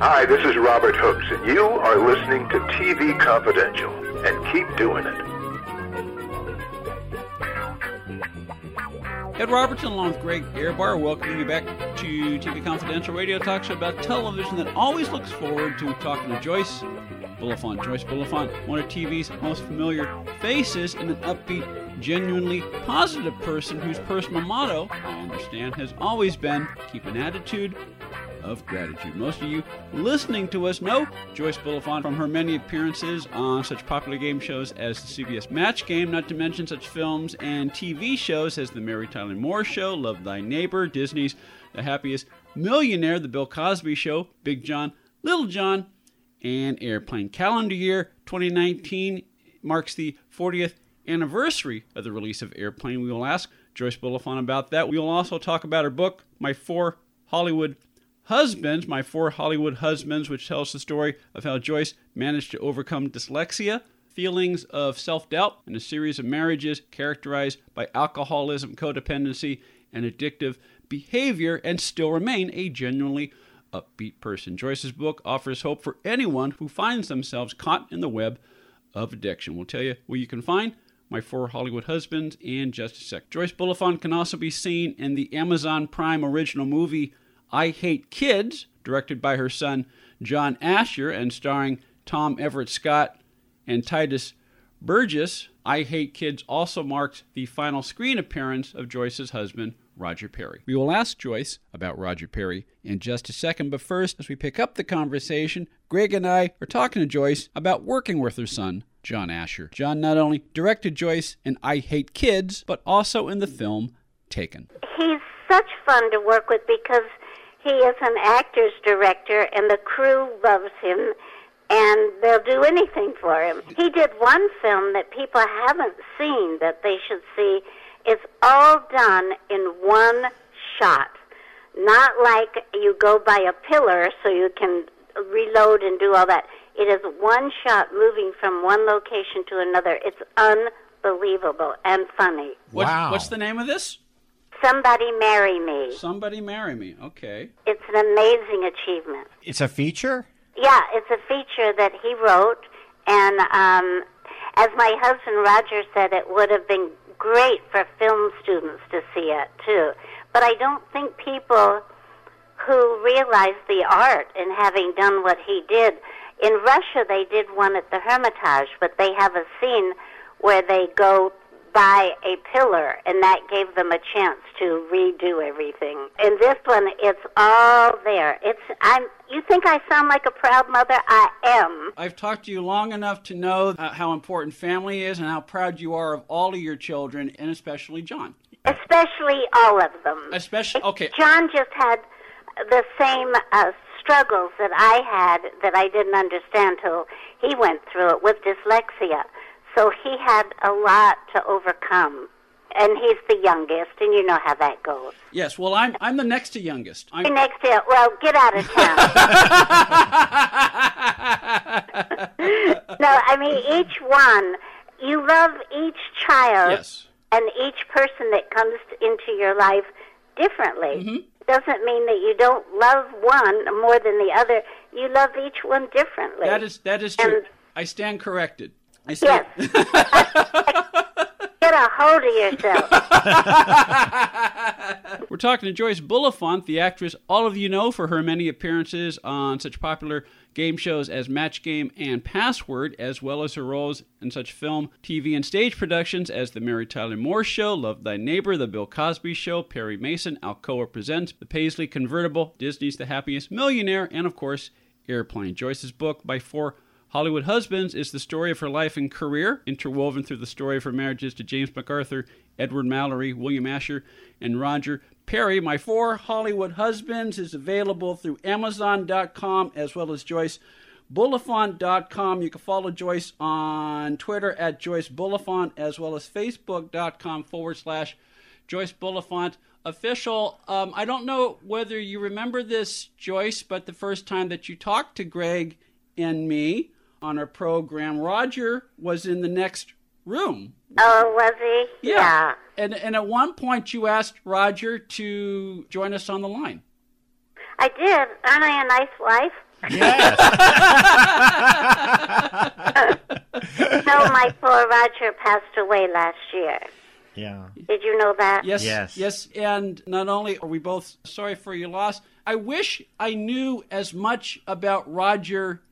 Hi, this is Robert Hooks, and you are listening to TV Confidential. And keep doing it. Ed Robertson along with Greg Ehrbar welcoming you back to TV Confidential Radio Talk Show about television that always looks forward to talking to Joyce Bulifant. Joyce Bulifant, one of TV's most familiar faces and an upbeat, genuinely positive person whose personal motto, I understand, has always been keep an attitude of gratitude. Most of you listening to us know Joyce Bulifant from her many appearances on such popular game shows as the CBS Match Game, not to mention such films and TV shows as The Mary Tyler Moore Show, Love Thy Neighbor, Disney's The Happiest Millionaire, The Bill Cosby Show, Big John, Little John, and Airplane. Calendar year 2019 marks the 40th anniversary of the release of Airplane. We will ask Joyce Bulifant about that. We will also talk about her book, My Four Hollywood Husbands, My Four Hollywood Husbands, which tells the story of how Joyce managed to overcome dyslexia, feelings of self doubt, and a series of marriages characterized by alcoholism, codependency, and addictive behavior, and still remain a genuinely upbeat person. Joyce's book offers hope for anyone who finds themselves caught in the web of addiction. We'll tell you where you can find my Four Hollywood Husbands in just a sec. Joyce Bulifant can also be seen in the Amazon Prime original movie I Hate Kids, directed by her son John Asher and starring Tom Everett Scott and Tituss Burgess. I Hate Kids also marked the final screen appearance of Joyce's husband, Roger Perry. We will ask Joyce about Roger Perry in just a second, but first, as we pick up the conversation, Greg and I are talking to Joyce about working with her son, John Asher. John not only directed Joyce in I Hate Kids, but also in the film Taken. He's such fun to work with because he is an actor's director, and the crew loves him, and they'll do anything for him. He did one film that people haven't seen that they should see. It's all done in one shot, not like you go by a pillar so you can reload and do all that. It is one shot moving from one location to another. It's unbelievable and funny. Wow. What's, what's the name of this? Somebody Marry Me. Somebody Marry Me. Okay. It's an amazing achievement. It's a feature? Yeah, it's a feature that he wrote. And um, as my husband Roger said, it would have been great for film students to see it, too. But I don't think people who realize the art in having done what he did. In Russia, they did one at the Hermitage, but they have a scene where they go by a pillar, and that gave them a chance to redo everything. In this one, it's all there. It's I'm. You think I sound like a proud mother? I am. I've talked to you long enough to know uh, how important family is and how proud you are of all of your children, and especially John. Especially all of them. Especially okay. John just had the same uh, struggles that I had that I didn't understand till he went through it with dyslexia. So he had a lot to overcome. And he's the youngest, and you know how that goes. Yes, well, I'm I'm the next to youngest. I'm... The next to well, get out of town. no, I mean each one. You love each child, yes. and each person that comes into your life differently. Mm-hmm. Doesn't mean that you don't love one more than the other. You love each one differently. That is that is true. And, I stand corrected. I Yes. Get a hold of yourself. We're talking to Joyce Bulifant, the actress all of you know for her many appearances on such popular game shows as Match Game and Password, as well as her roles in such film, TV, and stage productions as The Mary Tyler Moore Show, Love Thy Neighbor, The Bill Cosby Show, Perry Mason, Alcoa Presents, The Paisley Convertible, Disney's The Happiest Millionaire, and of course, Airplane. Joyce's book, by four Hollywood Husbands is the story of her life and career, interwoven through the story of her marriages to James MacArthur, Edward Mallory, William Asher, and Roger Perry. My Four Hollywood Husbands is available through Amazon.com as well as Joyce Bulifant.com. You can follow Joyce on Twitter at Joyce Bulifant as well as Facebook.com forward slash Joyce official. Um, I don't know whether you remember this, Joyce, but the first time that you talked to Greg and me on our program, Roger was in the next room. Oh, was he? Yeah. And and at one point you asked Roger to join us on the line. I did. Aren't I a nice wife? Yes. no, my poor Roger passed away last year. yeah. Did you know that? Yes, Yes. yes. And not only are we both sorry for your loss, I wish I knew as much about Roger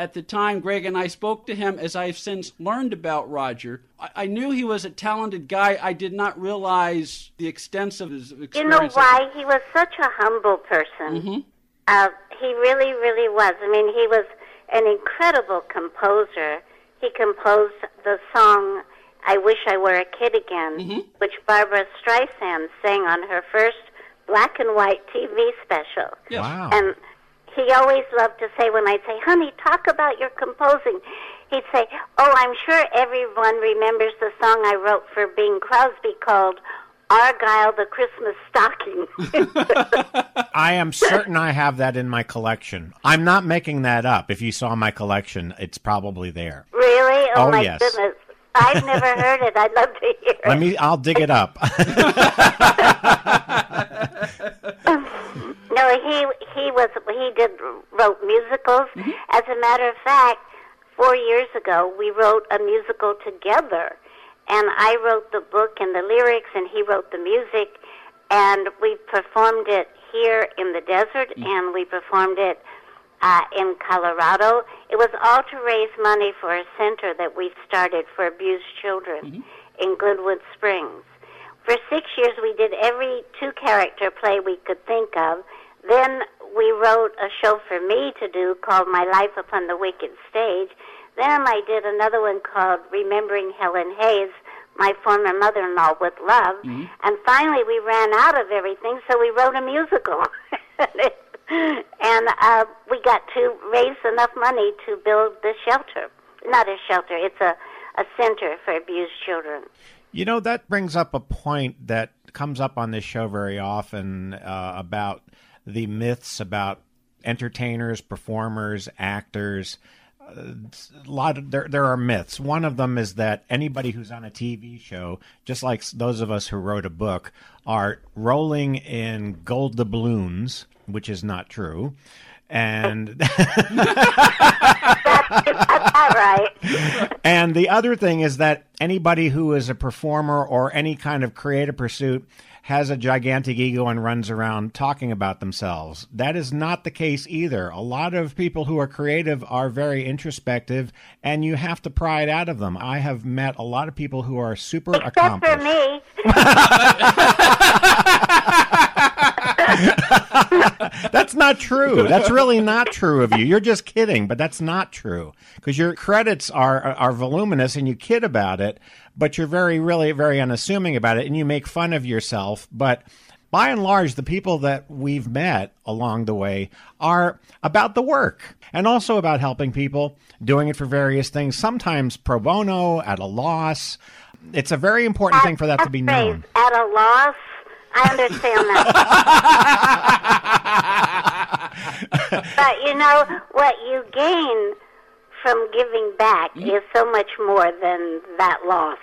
at the time Greg and I spoke to him as I've since learned about Roger. I, I knew he was a talented guy. I did not realize the extent of his experience. You know why? He was such a humble person. Mhm. Uh, he really, really was. I mean, he was an incredible composer. He composed the song I Wish I Were a Kid Again, Mhm. which Barbra Streisand sang on her first black and white TV special. Yes. Wow. And he always loved to say, when I'd say, honey, talk about your composing, he'd say, oh, I'm sure everyone remembers the song I wrote for Bing Crosby called Argyle the Christmas Stocking. I am certain I have that in my collection. I'm not making that up. If you saw my collection, it's probably there. really? Oh, Oh, my yes. goodness. I've never heard it. I'd love to hear Let it. me I'll dig it up. No, he he was he did wrote musicals. Mm-hmm. As a matter of fact, four years ago we wrote a musical together, and I wrote the book and the lyrics, and he wrote the music, and we performed it here in the desert, Mm. and we performed it uh, in Colorado. It was all to raise money for a center that we've started for abused children Mm-hmm. in Glenwood Springs. For six years, we did every two character play we could think of. Then we wrote a show for me to do called My Life Upon the Wicked Stage. Then I did another one called Remembering Helen Hayes, my former mother in law, with love. And finally, we ran out of everything, so we wrote a musical. and uh, we got to raise enough money to build the shelter. Not a shelter, it's a, a center for abused children. You know, that brings up a point that comes up on this show very often uh, about the myths about entertainers, performers, actors. Uh, a lot of there there are myths. One of them is that anybody who's on a TV show, just like those of us who wrote a book, are rolling in gold doubloons, which is not true. And right. And the other thing is that anybody who is a performer or any kind of creative pursuit has a gigantic ego and runs around talking about themselves. That is not the case either. A lot of people who are creative are very introspective, and you have to pry it out of them. I have met a lot of people who are super Except accomplished. for me. That's not true. That's really not true of you. You're just kidding, but that's not true because your credits are are voluminous and you kid about it, but you're very really very unassuming about it and you make fun of yourself, but by and large, the people that we've met along the way are about the work and also about helping people, doing it for various things, sometimes pro bono, at a loss. It's a very important thing for that to be known. At a loss. I understand that. you know, what you gain from giving back Mm-hmm. is so much more than that loss.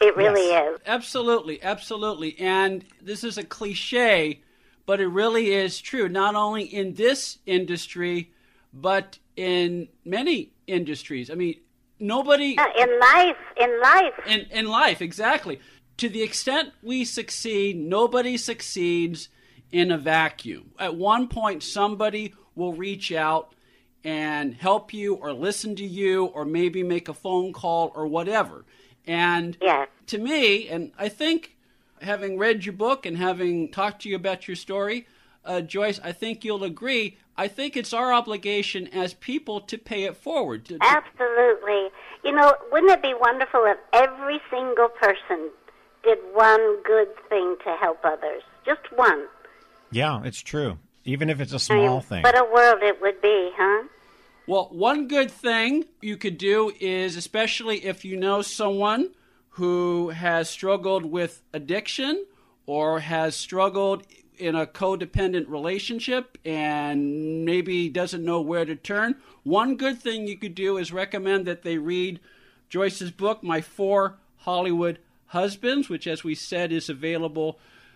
It really Yes. is. Absolutely, absolutely. And this is a cliche, but it really is true, not only in this industry, but in many industries. I mean, nobody Uh, In life, in life. in, in life, exactly. To the extent we succeed, nobody succeeds in a vacuum. At one point, somebody will reach out and help you or listen to you or maybe make a phone call or whatever. And Yes. to me, and I think having read your book and having talked to you about your story, uh, Joyce, I think you'll agree. I think it's our obligation as people to pay it forward. To, to- Absolutely. You know, wouldn't it be wonderful if every single person did one good thing to help others? Just one. Yeah, it's true. Even if it's a I mean, small thing. What a world it would be, huh? Well, one good thing you could do is, especially if you know someone who has struggled with addiction or has struggled in a codependent relationship and maybe doesn't know where to turn, one good thing you could do is recommend that they read Joyce's book, My Four Hollywood Husbands, which, as we said, is available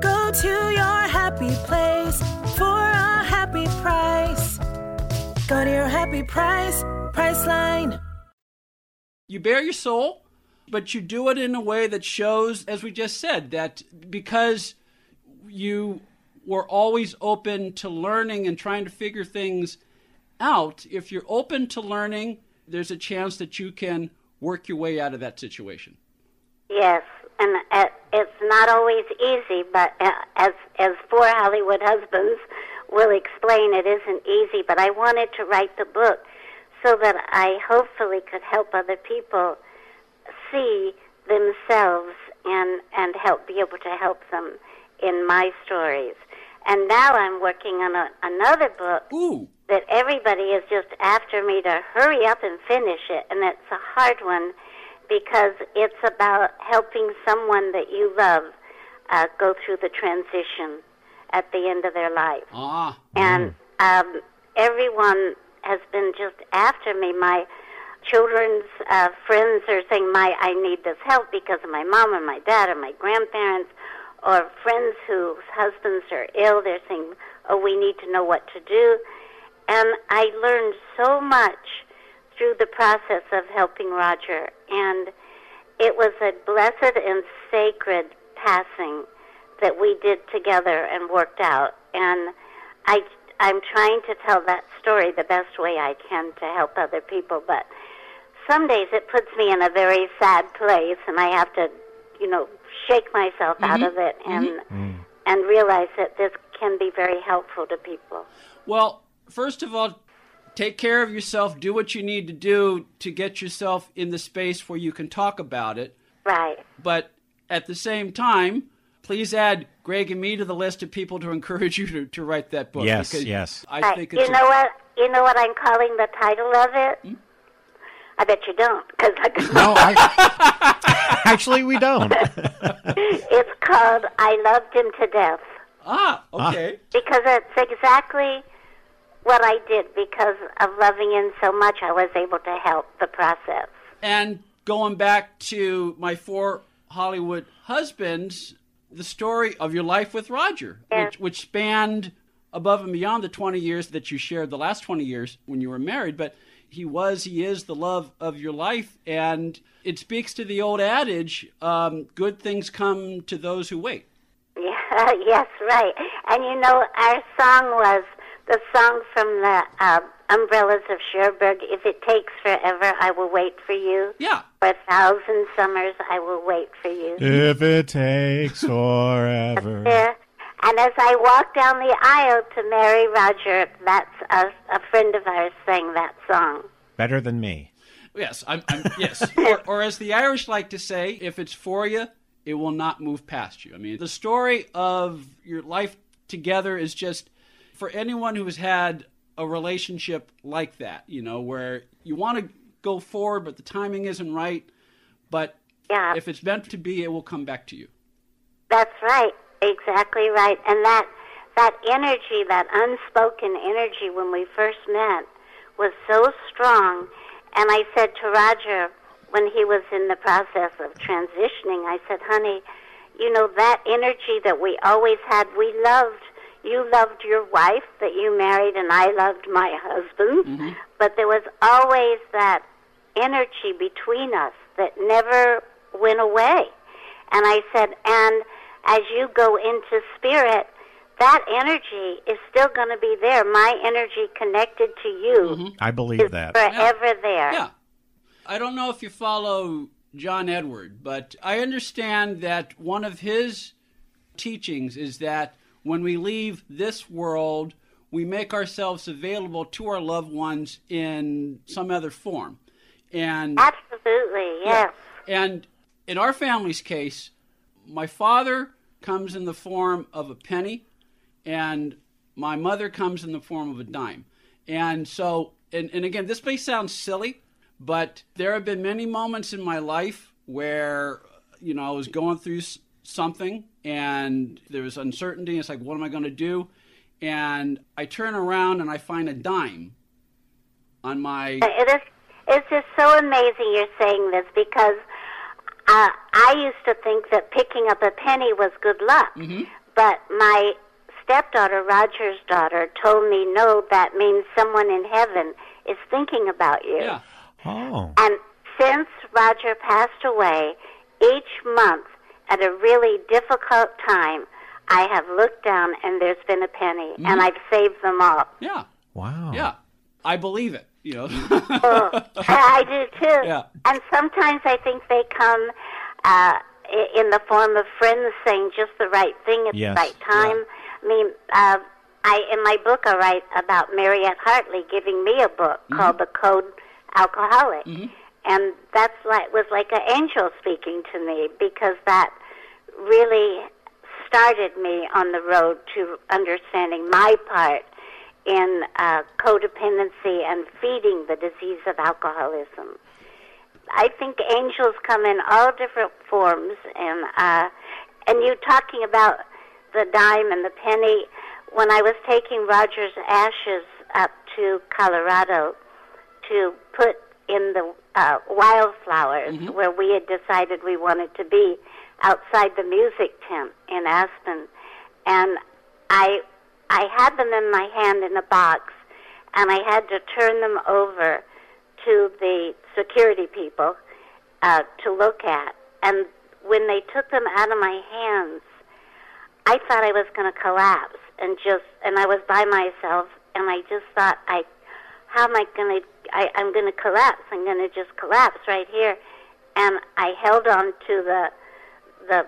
Go to your happy place for a happy price. Go to your happy price, Priceline. You bare your soul, but you do it in a way that shows, as we just said, that because you were always open to learning and trying to figure things out, if you're open to learning, there's a chance that you can work your way out of that situation. Yes, and it's not always easy, but uh, as as four Hollywood husbands will explain, it isn't easy. But I wanted to write the book so that I hopefully could help other people see themselves and and help be able to help them in my stories. And now I'm working on a, another book Ooh. that everybody is just after me to hurry up and finish it, and it's a hard one because it's about helping someone that you love uh, go through the transition at the end of their life. Ah. And um, everyone has been just after me. My children's uh, friends are saying, "My, I need this help because of my mom or my dad or my grandparents." Or friends whose husbands are ill, they're saying, "Oh, we need to know what to do." And I learned so much through the process of helping Roger, and it was a blessed and sacred passing that we did together and worked out. And I, I'm trying to tell that story the best way I can to help other people, but some days it puts me in a very sad place, and I have to, you know, shake myself out mm-hmm. of it and mm-hmm. and realize that this can be very helpful to people. Well, first of all, take care of yourself. Do what you need to do to get yourself in the space where you can talk about it. Right. But at the same time, please add Greg and me to the list of people to encourage you to, to write that book. Yes, yes. I Right. think You it's a- know what? You know what I'm calling the title of it? Hmm? I bet you don't, because No, I, actually, we don't. it's called "I Loved Him to Death" ah okay. because it's exactly what I did. Because of loving him so much, I was able to help the process. And going back to my four Hollywood husbands, the story of your life with Roger, Yeah. which, which spanned above and beyond the 20 years that you shared, the last 20 years when you were married, but he was, he is the love of your life. And it speaks to the old adage um, good things come to those who wait. Yeah, yes, right. And you know, our song was the song from the uh, Umbrellas of Cherbourg. If it takes forever, I will wait for you. Yeah. For a thousand summers, I will wait for you. if it takes forever. Yeah. And as I walked down the aisle to marry Roger, that's a, a friend of ours sang that song. Better than me. Yes, I'm, I'm yes. or, or as the Irish like to say, if it's for you, it will not move past you. I mean, the story of your life together is just for anyone who has had a relationship like that, you know, where you want to go forward, but the timing isn't right. But Yeah. if it's meant to be, it will come back to you. That's right. Exactly right. And that that energy, that unspoken energy when we first met was so strong. And I said to Roger when he was in the process of transitioning, I said, "Honey, you know that energy that we always had, we loved you loved your wife that you married and I loved my husband, mm-hmm. but there was always that energy between us that never went away." And I said, and as you go into spirit, that energy is still going to be there. My energy connected to you mm-hmm. I believe is that. forever there. Yeah. I don't know if you follow John Edward, but I understand that one of his teachings is that when we leave this world, we make ourselves available to our loved ones in some other form. And Absolutely, yes. and in our family's case, my father comes in the form of a penny, and my mother comes in the form of a dime. And so, and, and again, this may sound silly, but there have been many moments in my life where, you know, I was going through something and there was uncertainty. It's like, what am I going to do? And I turn around and I find a dime on my. It is. It's just so amazing you're saying this because uh, I used to think that picking up a penny was good luck, Mm-hmm. but my stepdaughter, Roger's daughter, told me no. That means someone in heaven is thinking about you. Yeah. Oh. And since Roger passed away, each month at a really difficult time, I have looked down and there's been a penny, Mm-hmm. and I've saved them all. Yeah. Wow. Yeah. I believe it, you know. I do too. Yeah. And sometimes I think they come uh, in the form of friends saying just the right thing at Yes. the right time. I mean, uh, I in my book I write about Mariette Hartley giving me a book Mm-hmm. called The Code Alcoholic, and that's like was like an angel speaking to me because that really started me on the road to understanding my part in uh, codependency and feeding the disease of alcoholism. I think angels come in all different forms, and uh, and you talking about the dime and the penny. When I was taking Roger's ashes up to Colorado to put in the uh, wildflowers where we had decided we wanted to be outside the music tent in Aspen, and I I had them in my hand in a box, and I had to turn them over to the security people uh, to look at. And when they took them out of my hands, I thought I was going to collapse and just and I was by myself and I just thought I how am I going to I I'm going to collapse. I'm going to just collapse right here. And I held on to the the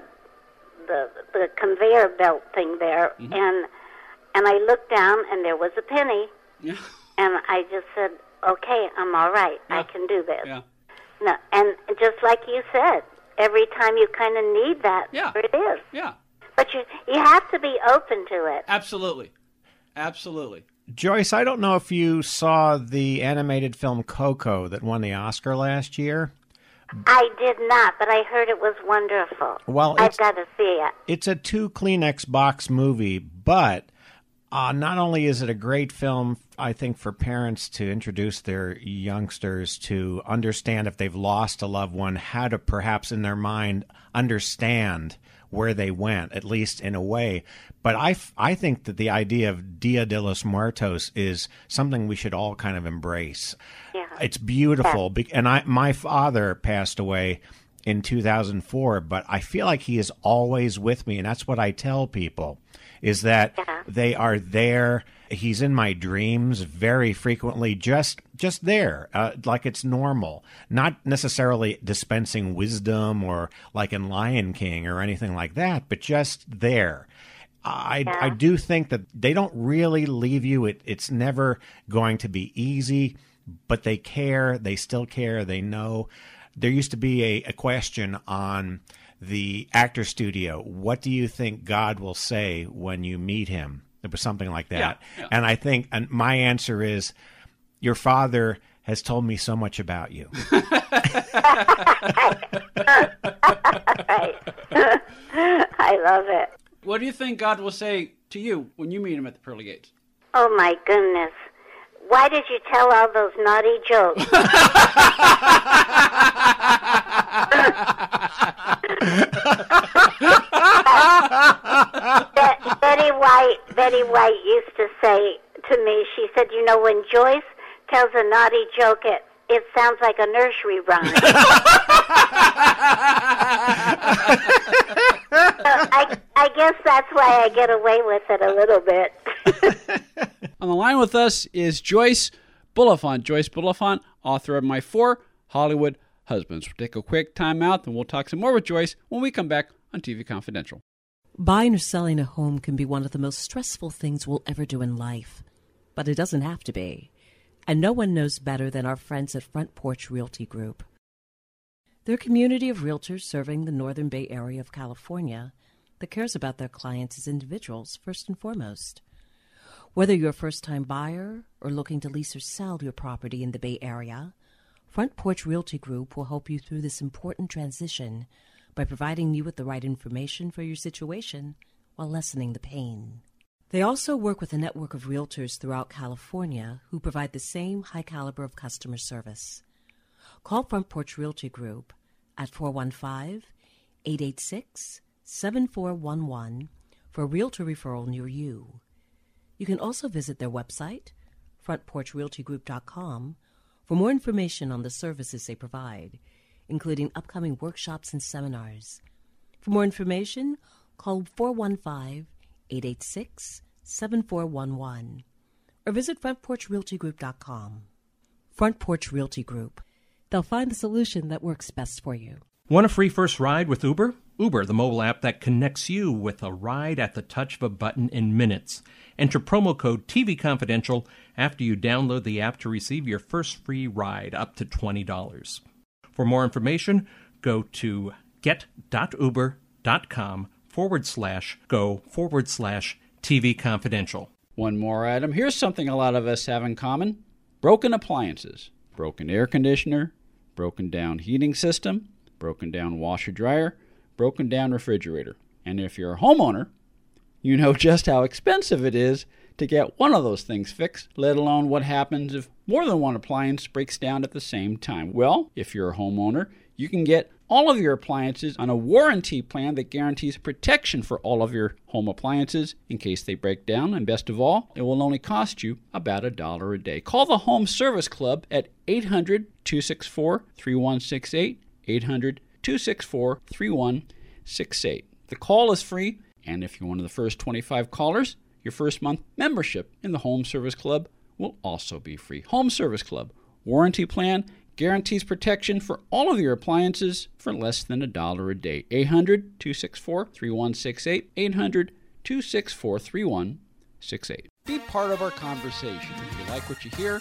the the conveyor belt thing there mm-hmm. and and I looked down and there was a penny yeah. and I just said, "Okay, I'm all right. I can do this." Yeah. No, and just like you said, every time you kind of need that, Yeah. there it is. Yeah. But you you have to be open to it. Absolutely. Absolutely. Joyce, I don't know if you saw the animated film Coco that won the Oscar last year. I did not, but I heard it was wonderful. Well, I've got to see it. It's a two Kleenex box movie, but uh, not only is it a great film, I think, for parents to introduce their youngsters to understand if they've lost a loved one, how to perhaps in their mind understand where they went, at least in a way. But I, I think that the idea of Dia de los Muertos is something we should all kind of embrace. Yeah. It's beautiful. Be- And I, my father passed away in 2004, but I feel like he is always with me. And that's what I tell people is that Yeah. they are there. He's in my dreams very frequently, just just there, uh, like it's normal. Not necessarily dispensing wisdom or like in Lion King or anything like that, but just there. I I do think that they don't really leave you. It it's never going to be easy, but they care. They still care. They know. There used to be a, a question on the actor studio. What do you think God will say when you meet him? It was something like that. Yeah, yeah. And I think, and my answer is, your father has told me so much about you. I love it. What do you think God will say to you when you meet him at the pearly gates? Oh my goodness. Why did you tell all those naughty jokes? Betty White, Betty White used to say to me, she said, "You know, when Joyce tells a naughty joke, it it sounds like a nursery rhyme." So I I guess that's why why I get away with it a little bit. On the line with us is Joyce Bulifant. Joyce Bulifant, author of My Four Hollywood Husbands. We'll take a quick time out and we'll talk some more with Joyce when we come back on TV Confidential. Buying or selling a home can be one of the most stressful things we'll ever do in life, but it doesn't have to be. And no one knows better than our friends at Front Porch Realty Group. They're community of realtors serving the Northern Bay Area of California that cares about their clients as individuals first and foremost. Whether you're a first time buyer or looking to lease or sell your property in the Bay Area, Front Porch Realty Group will help you through this important transition by providing you with the right information for your situation while lessening the pain. They also work with a network of realtors throughout California who provide the same high caliber of customer service. Call Front Porch Realty Group at 415 886 7411 for realtor referral near you. You can also visit their website, frontporchrealtygroup.com, for more information on the services they provide, including upcoming workshops and seminars. For more information, call 415 886 7411 or visit frontporchrealtygroup.com. Front Porch Realty Group. They'll find the solution that works best for you. Want a free first ride with Uber? Uber, the mobile app that connects you with a ride at the touch of a button in minutes. Enter promo code TV Confidential after you download the app to receive your first free ride up to $20. For more information, go to get.uber.com forward slash go forward slash TV Confidential. One more item. Here's something a lot of us have in common broken appliances, broken air conditioner, broken down heating system, broken down washer dryer, broken down refrigerator. And if you're a homeowner, you know just how expensive it is to get one of those things fixed, let alone what happens if more than one appliance breaks down at the same time. Well, if you're a homeowner, you can get all of your appliances on a warranty plan that guarantees protection for all of your home appliances in case they break down. And best of all, it will only cost you about a dollar a day. Call the Home Service Club at 800 264 3168. 800 264 3168. The call is free, and if you're one of the first 25 callers, your first month membership in the Home Service Club will also be free. Home Service Club, warranty plan, guarantees protection for all of your appliances for less than a dollar a day. 800 264 3168. 800 264 3168. Be part of our conversation. If you like what you hear,